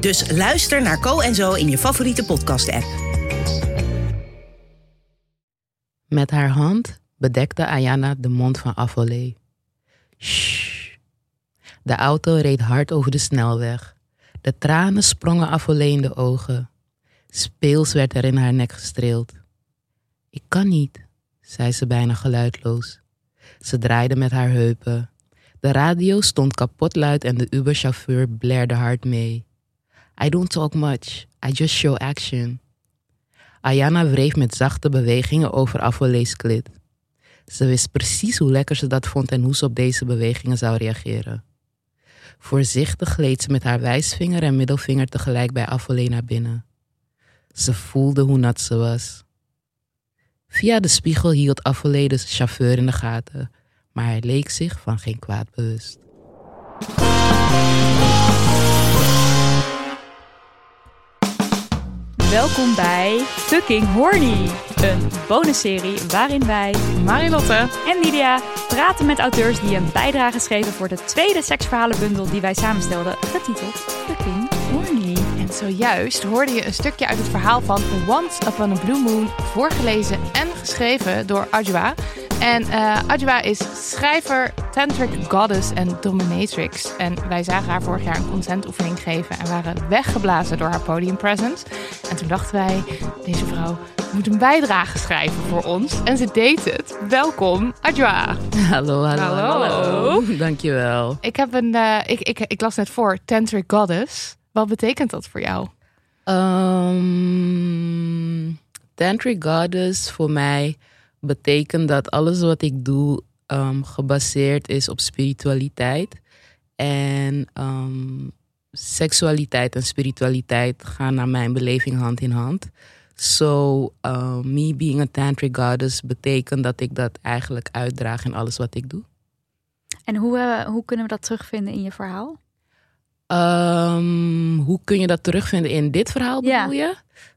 Dus luister naar Co en Zo in je favoriete podcast-app. Met haar hand bedekte Ayana de mond van Affolé. Shh. De auto reed hard over de snelweg. De tranen sprongen Affolé in de ogen. Speels werd er in haar nek gestreeld. Ik kan niet, zei ze bijna geluidloos. Ze draaide met haar heupen. De radio stond kapot luid en de Uber-chauffeur blaerde hard mee. I don't talk much, I just show action. Ayana wreef met zachte bewegingen over Affolé's klit. Ze wist precies hoe lekker ze dat vond en hoe ze op deze bewegingen zou reageren. Voorzichtig gleed ze met haar wijsvinger en middelvinger tegelijk bij Affolé naar binnen. Ze voelde hoe nat ze was. Via de spiegel hield Affolé de chauffeur in de gaten, maar hij leek zich van geen kwaad bewust. Welkom bij Fucking Horny. Een bonusserie waarin wij, Marilotte. en Lydia praten met auteurs die een bijdrage schreven voor de tweede seksverhalenbundel die wij samenstelden, getiteld Fucking zojuist hoorde je een stukje uit het verhaal van Once Upon a Blue Moon, voorgelezen en geschreven door Ajwa. En eh Ajwa is schrijver, tantric goddess en dominatrix. En wij zagen haar vorig jaar een consentoefening geven en waren weggeblazen door haar podium presence. En toen dachten wij, deze vrouw moet een bijdrage schrijven voor ons. En ze deed het. Welkom, Ajwa. Hallo, hallo, Hallo. hallo. Dankjewel. Ik, heb een, eh, ik, ik, ik las net voor, tantric goddess. Wat betekent dat voor jou? Um, Tantric Goddess voor mij betekent dat alles wat ik doe ehm, gebaseerd is op spiritualiteit. En ehm, seksualiteit en spiritualiteit gaan naar mijn beleving hand in hand. So, um, me being a Tantric Goddess betekent dat ik dat eigenlijk uitdraag in alles wat ik doe. En hoe, eh, hoe kunnen we dat terugvinden in je verhaal? Um, hoe kun je dat terugvinden in dit verhaal, Ja. bedoel je?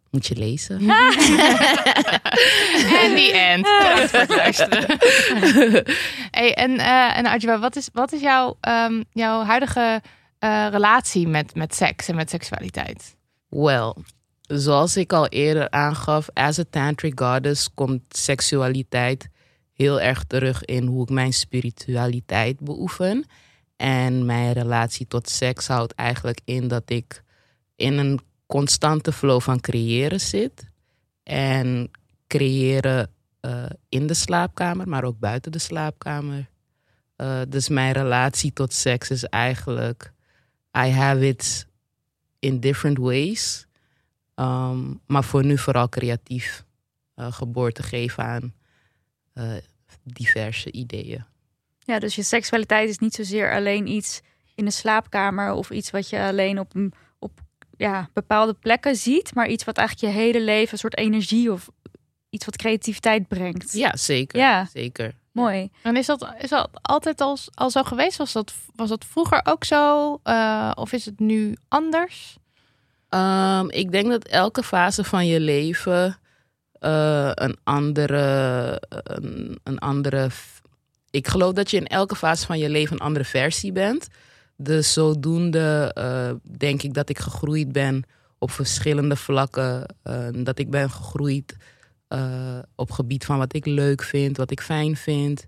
Moet je lezen. En die end. Bedankt voor het luisteren. hey, en eh en wat is, wat is jouw, ehm, jouw huidige eh, relatie met, met seks en met seksualiteit? Wel, zoals ik al eerder aangaf, as a tantric goddess komt seksualiteit heel erg terug in hoe ik mijn spiritualiteit beoefen. En mijn relatie tot seks houdt eigenlijk in dat ik in een constante flow van creëren zit. En creëren eh, in de slaapkamer, maar ook buiten de slaapkamer. Eh, dus mijn relatie tot seks is eigenlijk, I have it in different ways. Um, maar voor nu vooral creatief eh, geboorte geven aan diverse ideeën. Ja, dus je seksualiteit is niet zozeer alleen iets in de slaapkamer of iets wat je alleen op, een- op ja, bepaalde plekken ziet, maar iets wat eigenlijk je hele leven een soort energie of iets wat creativiteit brengt. Ja, zeker. Ja. zeker. Mooi. En is dat, is dat altijd al, al zo geweest? Was dat, was dat vroeger ook zo? Eh, of is het nu anders? Um, ik denk dat elke fase van je leven eh, een andere, een, een andere. Ik geloof dat je in elke fase van je leven een andere versie bent. Dus zodoende eh, denk ik dat ik gegroeid ben op verschillende vlakken. eh, dat ik ben gegroeid eh, op gebied van wat ik leuk vind, wat ik fijn vind.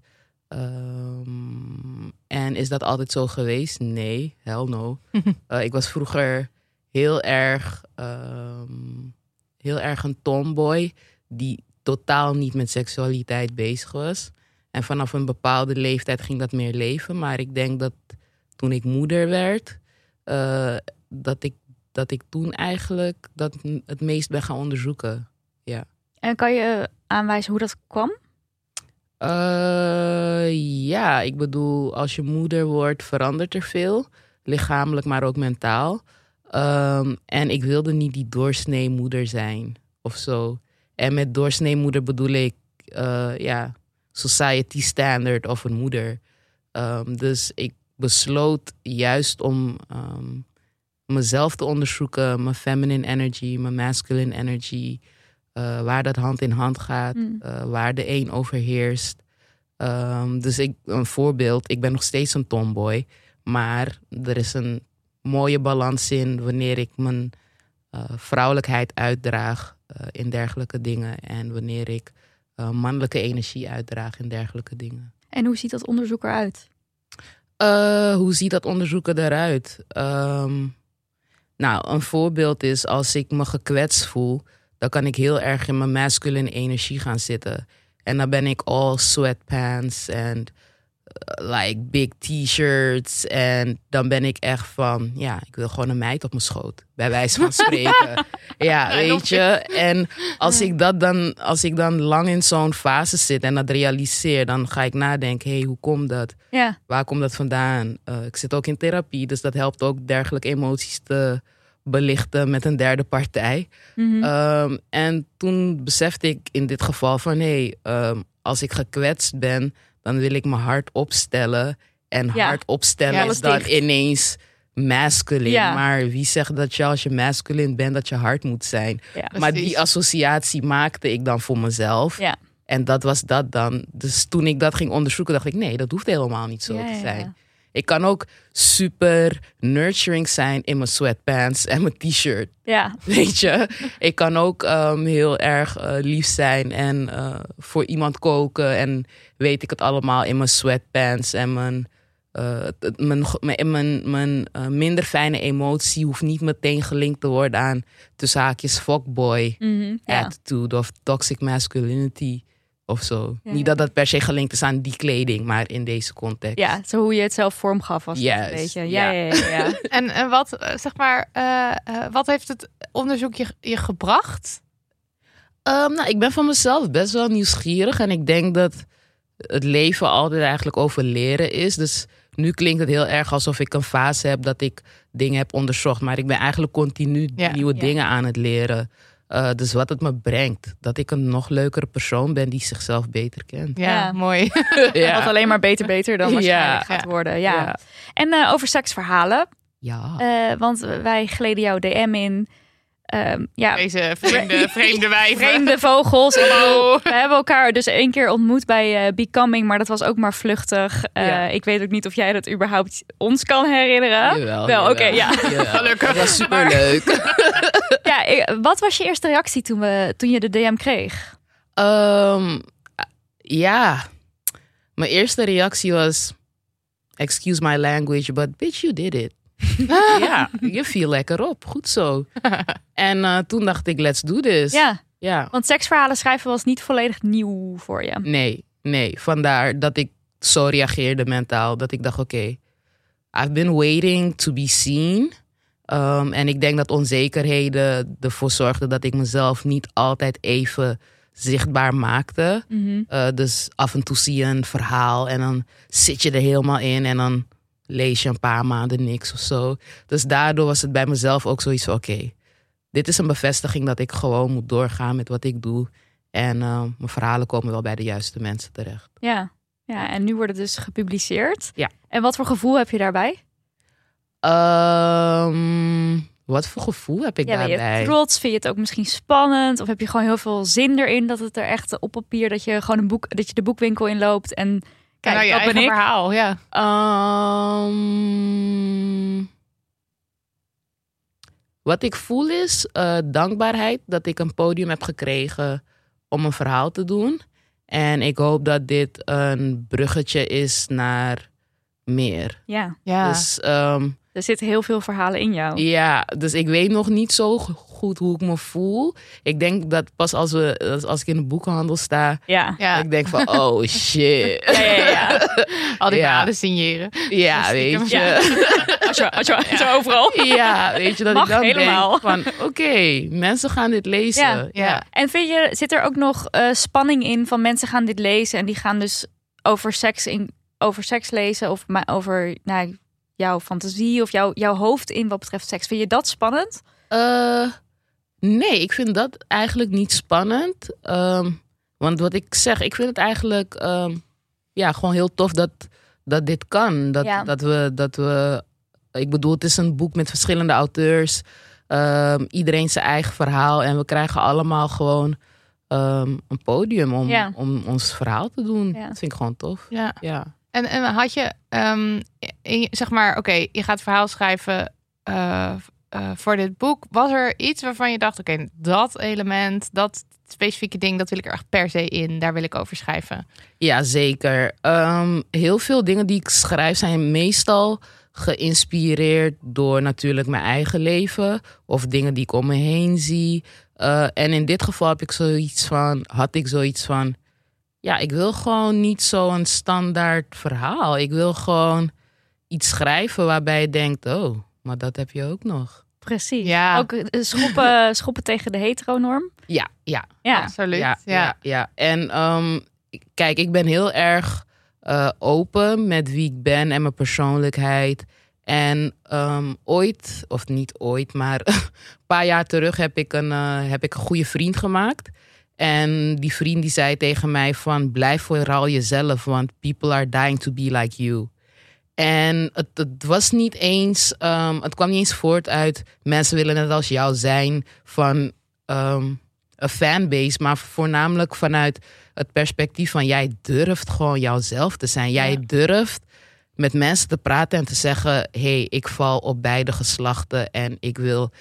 Ehm, en is dat altijd zo geweest? Nee, hell no. Ik was vroeger heel erg, ehm, heel erg een tomboy die totaal niet met seksualiteit bezig was. En vanaf een bepaalde leeftijd ging dat meer leven. Maar ik denk dat toen ik moeder werd, eh, dat, ik, dat ik toen eigenlijk dat het meest ben gaan onderzoeken. Ja. En kan je aanwijzen hoe dat kwam? Uh, ja, ik bedoel, als je moeder wordt, verandert er veel. Lichamelijk, maar ook mentaal. Um, en ik wilde niet die doorsnee moeder zijn of zo. En met doorsnee moeder bedoel ik, uh, ja, society standard of een moeder. Um, dus ik besloot juist om um, mezelf te onderzoeken, mijn feminine energy, mijn masculine energy, uh, waar dat hand in hand gaat, Mm. uh, waar de een overheerst. Um, dus ik, een voorbeeld, ik ben nog steeds een tomboy, maar er is een mooie balans in wanneer ik mijn uh, vrouwelijkheid uitdraag in dergelijke dingen en wanneer ik uh, mannelijke energie uitdraag in dergelijke dingen. En hoe ziet dat onderzoek eruit? Uh, hoe ziet dat onderzoeken eruit? Um, nou, een voorbeeld is als ik me gekwetst voel, dan kan ik heel erg in mijn masculine energie gaan zitten. En dan ben ik all sweatpants en like big t-shirts. En dan ben ik echt van, ja, ik wil gewoon een meid op mijn schoot. Bij wijze van spreken. ja, weet je. En als ik dat dan, als ik dan lang in zo'n fase zit en dat realiseer, dan ga ik nadenken, hé, hey, hoe komt dat? Ja. Waar komt dat vandaan? Uh, ik zit ook in therapie, dus dat helpt ook dergelijke emoties te belichten met een derde partij. Mhm. Mm -hmm. um, en toen besefte ik in dit geval van hé, hey, um, als ik gekwetst ben, dan wil ik mijn hart opstellen. En Ja. hart opstellen Ja, is dan dicht. ineens masculine. Ja. Maar wie zegt dat je als je masculine bent, dat je hard moet zijn? Maar die associatie maakte ik dan voor mezelf. Ja. En dat was dat dan. Dus toen ik dat ging onderzoeken, dacht ik: nee, dat hoeft helemaal niet zo te zijn. Ik kan ook super nurturing zijn in mijn sweatpants en mijn t-shirt. Ja. Weet je, ik kan ook um, heel erg uh, lief zijn en uh, voor iemand koken. En weet ik het allemaal in mijn sweatpants en mijn, uh, mijn, mijn, mijn, mijn minder fijne emotie hoeft niet meteen gelinkt te worden aan tussen haakjes fuckboy Mhm, attitude of toxic masculinity of zo. Ja. Niet dat dat per se gelinkt is aan die kleding, maar in deze context. ja, zo hoe je het zelf vorm gaf was het een beetje. Ja, ja. ja, ja. ja. En, en wat, eh, zeg maar, eh, eh, wat heeft het onderzoek je, je gebracht? Um, nou, ik ben van mezelf best wel nieuwsgierig. En ik denk dat het leven altijd eigenlijk over leren is. Dus nu klinkt het heel erg alsof ik een fase heb dat ik dingen heb onderzocht. Maar ik ben eigenlijk continu Ja, nieuwe ja. dingen aan het leren. Uh, dus wat het me brengt. Dat ik een nog leukere persoon ben die zichzelf beter kent. Ja, Ja. mooi. ja. Wat alleen maar beter, beter dan waarschijnlijk Ja. gaat worden. Ja. Ja. En eh, over seksverhalen. Ja. Eh, want wij gleden jouw DM in. Ehm, ja, Deze vreemde, vreemde wijven. vreemde vogels. Hallo. We hebben elkaar dus één keer ontmoet bij eh, Becoming, maar dat was ook maar vluchtig. Eh, Ja. Ik weet ook niet of jij dat überhaupt ons kan herinneren. Jawel, Wel, oké, ja. Jawel. Gelukkig. Dat was superleuk. Ja, ik- wat was je eerste reactie toen, we, toen je de DM kreeg? Ehm, ja, mijn eerste reactie was: Excuse my language, but bitch, you did it. ja, je viel lekker op. Goed zo. en eh, toen dacht ik: Let's do this. Ja, ja. want seksverhalen schrijven was niet volledig nieuw voor je. Nee, nee. Vandaar dat ik zo reageerde mentaal. Dat ik dacht: Oké, I've been waiting to be seen. Um, en ik denk dat onzekerheden ervoor zorgden dat ik mezelf niet altijd even zichtbaar maakte. Mhm. Uh, dus af en toe zie je een verhaal en dan zit je er helemaal in en dan lees je een paar maanden niks of zo. Dus daardoor was het bij mezelf ook zoiets van: oké, dit is een bevestiging dat ik gewoon moet doorgaan met wat ik doe. En uh, mijn verhalen komen wel bij de juiste mensen terecht. Ja. ja, en nu wordt het dus gepubliceerd. Ja. En wat voor gevoel heb je daarbij? Um, wat voor gevoel heb ik Ja, ben daarbij? je trots? Vind je het ook misschien spannend? Of heb je gewoon heel veel zin erin dat het er echt op papier dat je gewoon een boek dat je de boekwinkel inloopt en kijk, nou, je dat ben eigen ik. verhaal, ja. Um, wat ik voel is uh, dankbaarheid dat ik een podium heb gekregen om een verhaal te doen. En ik hoop dat dit een bruggetje is naar meer. Ja, Ja. Dus ehm, er zitten heel veel verhalen in jou. ja, dus ik weet nog niet zo goed hoe ik me voel. Ik denk dat pas als, we, als ik in de boekenhandel sta, Ja. ja. ik denk van, oh shit. Ja, ja, ja. Al die Ja. signeren. Ja, weet je. Ja. Als je, als je, zo overal. Ja, weet je dat Mag ik dan helemaal. denk van, oké, mensen gaan dit lezen. Ja. Ja. En vind je, zit er ook nog eh, spanning in van mensen gaan dit lezen en die gaan dus over seks, in, over seks lezen of maar over nou, jouw fantasie of jouw, jouw hoofd in wat betreft seks? Vind je dat spannend? Eh, nee, ik vind dat eigenlijk niet spannend. Ehm, want wat ik zeg, ik vind het eigenlijk ehm, ja, gewoon heel tof dat, dat dit kan. Dat, Ja. dat, we, dat we, ik bedoel, het is een boek met verschillende auteurs. Ehm, iedereen zijn eigen verhaal. En we krijgen allemaal gewoon ehm, een podium om, Ja. om ons verhaal te doen. Ja. Dat vind ik gewoon tof. Ja. Ja. En, en had je, ehm, zeg maar, oké, je gaat verhaal schrijven eh, eh, voor dit boek. Was er iets waarvan je dacht, oké, dat element, dat specifieke ding, dat wil ik er echt per se in. Daar wil ik over schrijven. Ja, zeker. Ehm, heel veel dingen die ik schrijf zijn meestal geïnspireerd door natuurlijk mijn eigen leven of dingen die ik om me heen zie. Eh, en in dit geval heb ik zoiets van, had ik zoiets van, ja, ik wil gewoon niet zo'n standaard verhaal. Ik wil gewoon iets schrijven waarbij je denkt, oh, maar dat heb je ook nog. Precies. Ja. Ook eh, schoppen, schoppen tegen de heteronorm. Ja, ja, Ja. Absoluut. Ja, Ja. ja. ja, En ehm, kijk, ik ben heel erg eh, open met wie ik ben en mijn persoonlijkheid. En ehm, ooit, of niet ooit, maar een paar jaar terug heb ik, een, eh, heb ik een goede vriend gemaakt. En die vriend die zei tegen mij van blijf vooral jezelf, want people are dying to be like you. En het, het was niet eens, ehm, het kwam niet eens voort uit mensen willen net als jou zijn van ehm, een fanbase, maar voornamelijk vanuit het perspectief van jij durft gewoon jouzelf te zijn. Jij Ja. durft met mensen te praten en te zeggen: hé, hey, ik val op beide geslachten en ik wil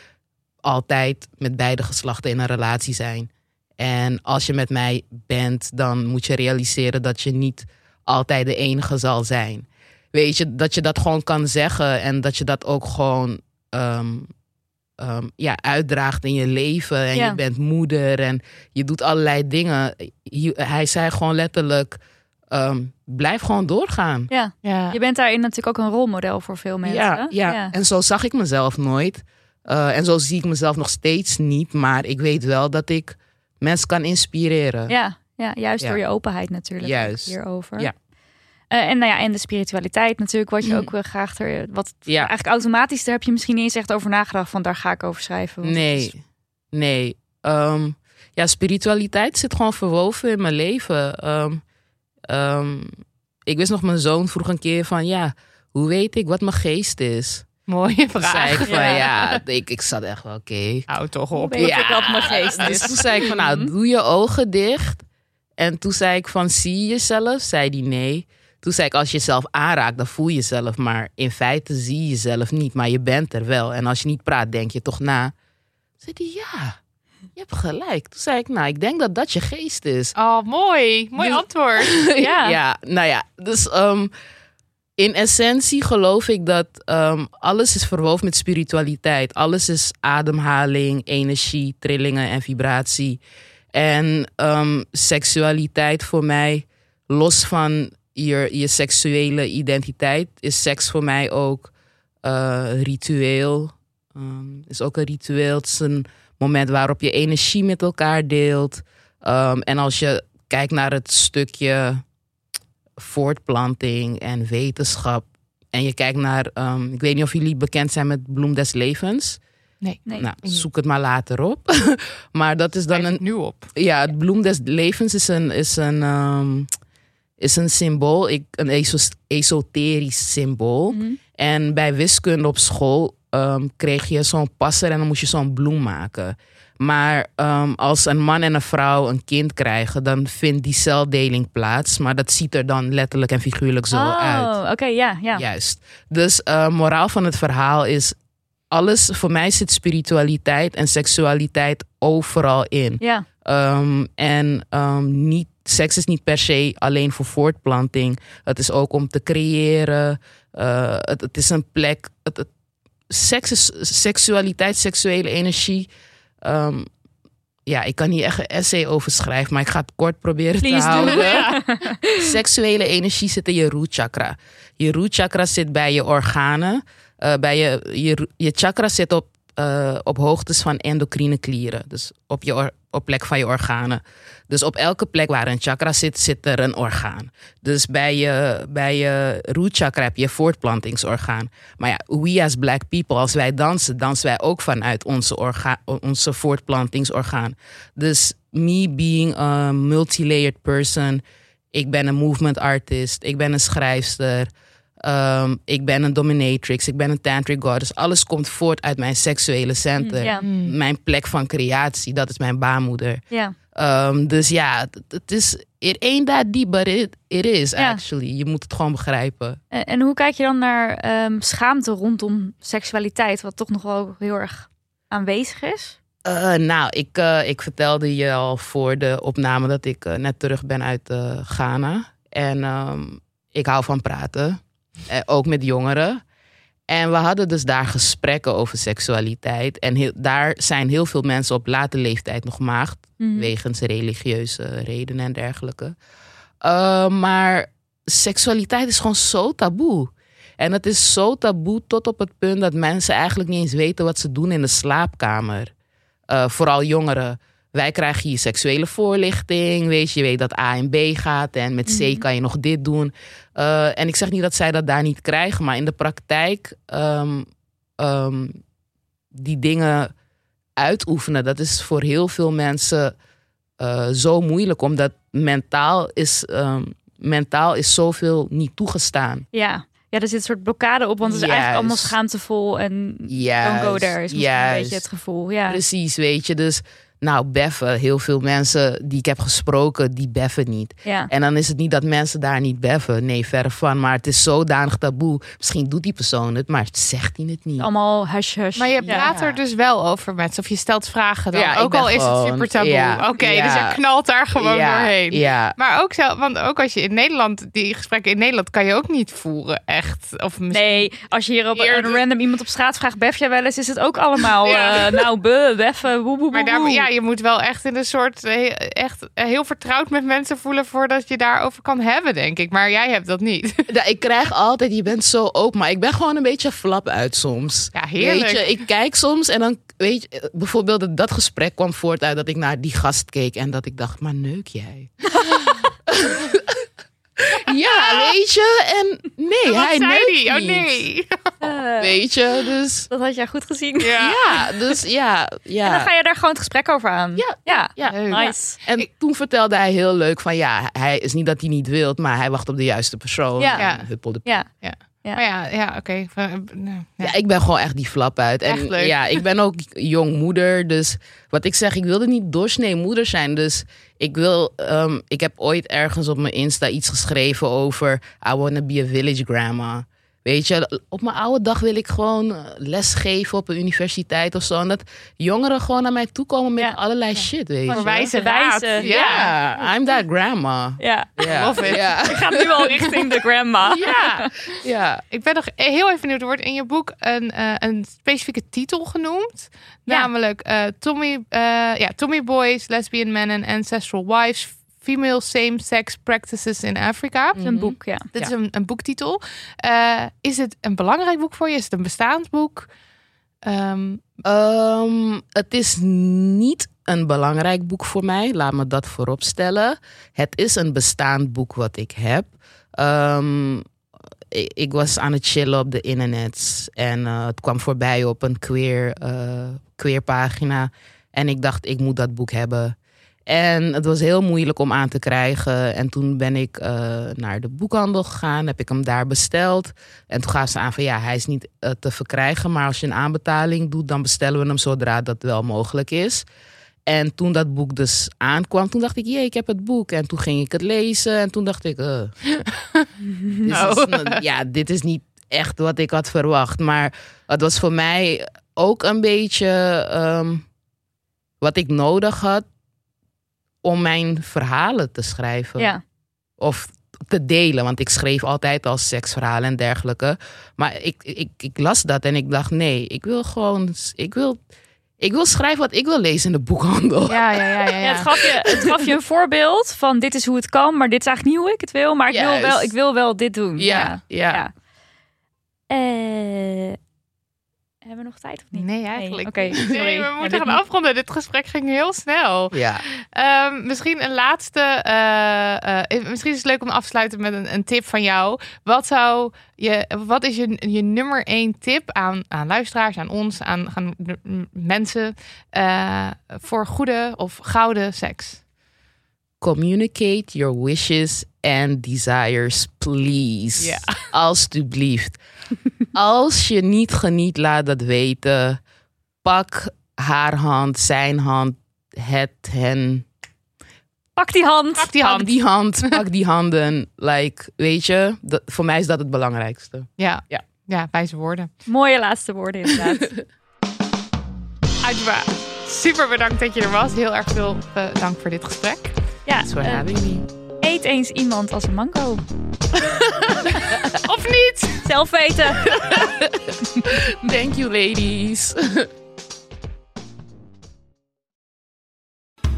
altijd met beide geslachten in een relatie zijn. En als je met mij bent, dan moet je realiseren dat je niet altijd de enige zal zijn. Weet je, dat je dat gewoon kan zeggen en dat je dat ook gewoon ehm, ehm, ja, uitdraagt in je leven. En Ja. je bent moeder en je doet allerlei dingen. Hij- zei gewoon letterlijk: ehm, blijf gewoon doorgaan. Ja. Ja. Je bent daarin natuurlijk ook een rolmodel voor veel mensen. Ja, ja. ja. en zo zag ik mezelf nooit. Eh, en zo zie ik mezelf nog steeds niet. Maar ik weet wel dat ik mensen kan inspireren. Ja, ja, juist Ja. door je openheid natuurlijk. Juist. Hierover. Ja. Eh, en, nou ja, en de spiritualiteit natuurlijk, wat je Mm. ook wel graag er. Wat Ja. eigenlijk automatisch, daar heb je misschien niet eens echt over nagedacht. Van daar ga ik over schrijven. is- Nee, nee. Ehm, ja, spiritualiteit zit gewoon verwoven in mijn leven. Ehm, ehm, ik wist nog, mijn zoon vroeg een keer van, ja, hoe weet ik wat mijn geest is? Mooie Toen zei ik vraag. van, Ja. ja, ik, ik zat echt wel, oké. Hou toch op. weet ik mijn geest Dus toen zei ik van, nou, doe je ogen dicht. En toen zei ik van, zie je jezelf? Zei die nee. Toen zei ik, als je jezelf aanraakt, dan voel je jezelf. Maar in feite zie je jezelf niet, maar je bent er wel. En als je niet praat, denk je toch na. Zei die, ja, je hebt gelijk. Toen zei ik, nou, ik denk dat dat je geest is. Oh, mooi. Mooi Dus- antwoord. Ja. ja, nou ja, dus ehm, in essentie geloof ik dat ehm, alles is verwoven met spiritualiteit. Alles is ademhaling, energie, trillingen en vibratie. En ehm, seksualiteit voor mij, los van je, je seksuele identiteit, is seks voor mij ook eh, ritueel. Ehm, is ook een ritueel. Het is een moment waarop je energie met elkaar deelt. En als je kijkt naar het stukje voortplanting en wetenschap. En je kijkt naar, ehm, ik weet niet of jullie bekend zijn met Bloem des Levens. Nee. Nee. Nou, zoek het maar later op. maar dat is dan een, nu op. ja, het bloem des levens is een, is een, ehm, is een symbool, ik, een eso- esoterisch symbool. Mhm. En bij wiskunde op school ehm, kreeg je zo'n passer en dan moest je zo'n bloem maken. Maar ehm, als een man en een vrouw een kind krijgen, dan vindt die celdeling plaats. Maar dat ziet er dan letterlijk en figuurlijk zo uit. Oh, oké, ja, ja. Juist. Dus eh, moraal van het verhaal is: alles, voor mij zit spiritualiteit en seksualiteit overal in. Ja, Ehm, en ehm, niet, seks is niet per se alleen voor voortplanting. Het is ook om te creëren. Eh, het, het is een plek. Het, het- seks is seksualiteit, seksuele energie. Ehm, ja, ik kan hier echt een essay over schrijven, maar ik ga het kort proberen Please te houden. Seksuele energie zit in je root chakra. Je root chakra zit bij je organen. Eh, bij je, je, je chakra zit op, eh, op hoogtes van endocrine klieren. Dus op, je op plek van je organen. Dus op elke plek waar een chakra zit, zit er een orgaan. Dus bij je, bij je root chakra heb je voortplantingsorgaan. Maar ja, we as black people, als wij dansen, dansen wij ook vanuit onze, orga- onze voortplantingsorgaan. Dus me being a multi-layered person. Ik ben een movement artist. Ik ben een schrijfster. ehm, ik ben een dominatrix. Ik ben een tantric goddess. Alles komt voort uit mijn seksuele center. Ja. Mijn plek van creatie. Dat is mijn baarmoeder. Ja. Ehm, dus ja, het- is... It ain't that deep, but it, it is Ja. actually. Je moet het gewoon begrijpen. En, en hoe kijk je dan naar ehm, schaamte rondom seksualiteit, wat toch nog wel heel erg aanwezig is? Eh, nou, ik, eh, ik vertelde je al voor de opname dat ik eh, net terug ben uit Ghana. En ehm, ik hou van praten. Ook met jongeren. En we hadden dus daar gesprekken over seksualiteit. En heel- daar zijn heel veel mensen op late leeftijd nog maagd. Mhm. Wegens religieuze redenen en dergelijke. Eh, maar seksualiteit is gewoon zo taboe. En het is zo taboe tot op het punt dat mensen eigenlijk niet eens weten wat ze doen in de slaapkamer. Eh, vooral jongeren. Wij krijgen hier seksuele voorlichting. Weet je, je weet dat A en B gaat. En met C Mhm. kan je nog dit doen. Eh, en ik zeg niet dat zij dat daar niet krijgen. Maar in de praktijk ehm, ehm, die dingen uitoefenen. Dat is voor heel veel mensen eh, zo moeilijk. Omdat mentaal is, ehm, mentaal is zoveel niet toegestaan. Ja. ja, er zit een soort blokkade op, want het is eigenlijk allemaal schaamtevol en Juist, don't go there is misschien een beetje het gevoel. Ja. Precies, weet je. Dus nou, beffen. Heel veel mensen die ik heb gesproken, die beffen niet. ja. En dan is het niet dat mensen daar niet beffen. Nee, verre van. Maar het is zodanig taboe. Misschien doet die persoon het, maar zegt hij het niet. Allemaal hush hush. Maar je Ja. praat er dus wel over met ze. Of je stelt vragen dan. Ja, ook al is het super taboe. ja, Oké, dus ja. je knalt daar gewoon ja, doorheen. Ja, Maar ook, zo, want ook als je in Nederland, die gesprekken in Nederland kan je ook niet voeren, echt. Of misschien- Nee, als je hier op een random iemand op straat vraagt, bef jij wel eens, is het ook allemaal, Ja. eh, nou, be, beffen, woe, woe, Maar daar, ja, je moet wel echt in een soort eh, echt heel vertrouwd met mensen voelen voordat je daarover kan hebben, denk ik. Maar jij hebt dat niet. Ja, ik krijg altijd, je bent zo open, maar ik ben gewoon een beetje flap uit soms. Ja, heerlijk. Weet je, ik kijk soms en dan, weet je, bijvoorbeeld dat gesprek kwam voort uit dat ik naar die gast keek en dat ik dacht, maar neuk jij? ja, weet je, en nee, hij zei neukt die? Oh niet. nee. Eh, Weet je, dus dat had jij goed gezien. Ja. ja, dus ja, ja. En dan ga je daar gewoon het gesprek over aan. Ja. ja. ja. Nice. En toen vertelde hij heel leuk van ja, hij is niet dat hij niet wilt, maar hij wacht op de juiste persoon. Ja. En huppelde Ja. Maar ja, ja oké. Eh, nou, ja. Ja, ik ben gewoon echt die flap uit. En Echt leuk. ja, ik ben ook jong moeder. Dus wat ik zeg, ik wilde niet doorsnee moeder zijn. Dus ik wil, ehm, ik heb ooit ergens op mijn Insta iets geschreven over I wanna be a village grandma. Weet je, op mijn oude dag wil ik gewoon eh, lesgeven op een universiteit of zo. En dat jongeren gewoon naar mij toe komen met Ja. allerlei shit, weet je. Voor wijze Wijze, ja. I'm that grandma. Ja. Ja. Love it. Ja. Ik ga nu al richting de grandma. Ja. ja. Ik ben nog heel even benieuwd. Er wordt in je boek een, eh, een specifieke titel genoemd. Ja. Namelijk eh, Tommy, eh, ja, Tommy Boys, Lesbian Men and Ancestral Wives. Female Same-Sex Practices in Africa. Een boek, ja. Dit Ja. is een, een boektitel. Eh, is het een belangrijk boek voor je? Is het een bestaand boek? Ehm, Ehm, het is niet een belangrijk boek voor mij, laat me dat voorop stellen. Het is een bestaand boek wat ik heb. Ehm, ik, ik was aan het chillen op de internet en eh, het kwam voorbij op een queer, eh, queer pagina. En ik dacht, ik moet dat boek hebben. En het was heel moeilijk om aan te krijgen. En toen ben ik eh, naar de boekhandel gegaan, heb ik hem daar besteld. En toen gaven ze aan van ja, hij is niet eh, te verkrijgen. Maar als je een aanbetaling doet, dan bestellen we hem zodra dat wel mogelijk is. En toen dat boek dus aankwam, toen dacht ik, jee, ik heb het boek. En toen ging ik het lezen en toen dacht ik, eh, dit, is, nou, ja, dit is niet echt wat ik had verwacht. Maar het was voor mij ook een beetje ehm, wat ik nodig had. Om mijn verhalen te schrijven. Ja. Of te delen, want ik schreef altijd al seksverhalen en dergelijke. Maar ik, ik, ik las dat en ik dacht, nee, ik wil gewoon, ik wil, ik wil schrijven wat ik wil lezen in de boekhandel. Ja, ja, ja, ja. Ja, ja. het, gaf je, het gaf je een voorbeeld van dit is hoe het kan, maar dit is eigenlijk niet hoe ik het wil. Maar ik, wil, wel, ik wil wel dit doen. Ja, ja. ja. Eh, hebben we nog tijd of niet? Nee, eigenlijk. Oké, niet. sorry. Nee, we moeten gaan afronden. Dit gesprek ging heel snel. Ja. Ehm, misschien een laatste. eh, eh, misschien is het leuk om af te sluiten met een, een tip van jou. Wat, zou je, wat is je, je nummer één tip aan, aan luisteraars, aan ons, aan, mensen eh, voor goede of gouden seks? Communicate your wishes and desires, please. Ja. Alsjeblieft. Als je niet geniet, laat dat weten. Pak haar hand, zijn hand, het, hen. Pak die hand. Pak die Pak hand. die hand, pak die handen. Like, weet je, dat, voor mij is dat het belangrijkste. Ja. Ja. ja, wijze woorden. Mooie laatste woorden inderdaad. Ajwa, super bedankt dat je er was. Heel erg veel eh, dank voor dit gesprek. Ja, Thanks for eh, having me. eet eens iemand als een mango. Of niet? Zelf weten. Thank you, ladies.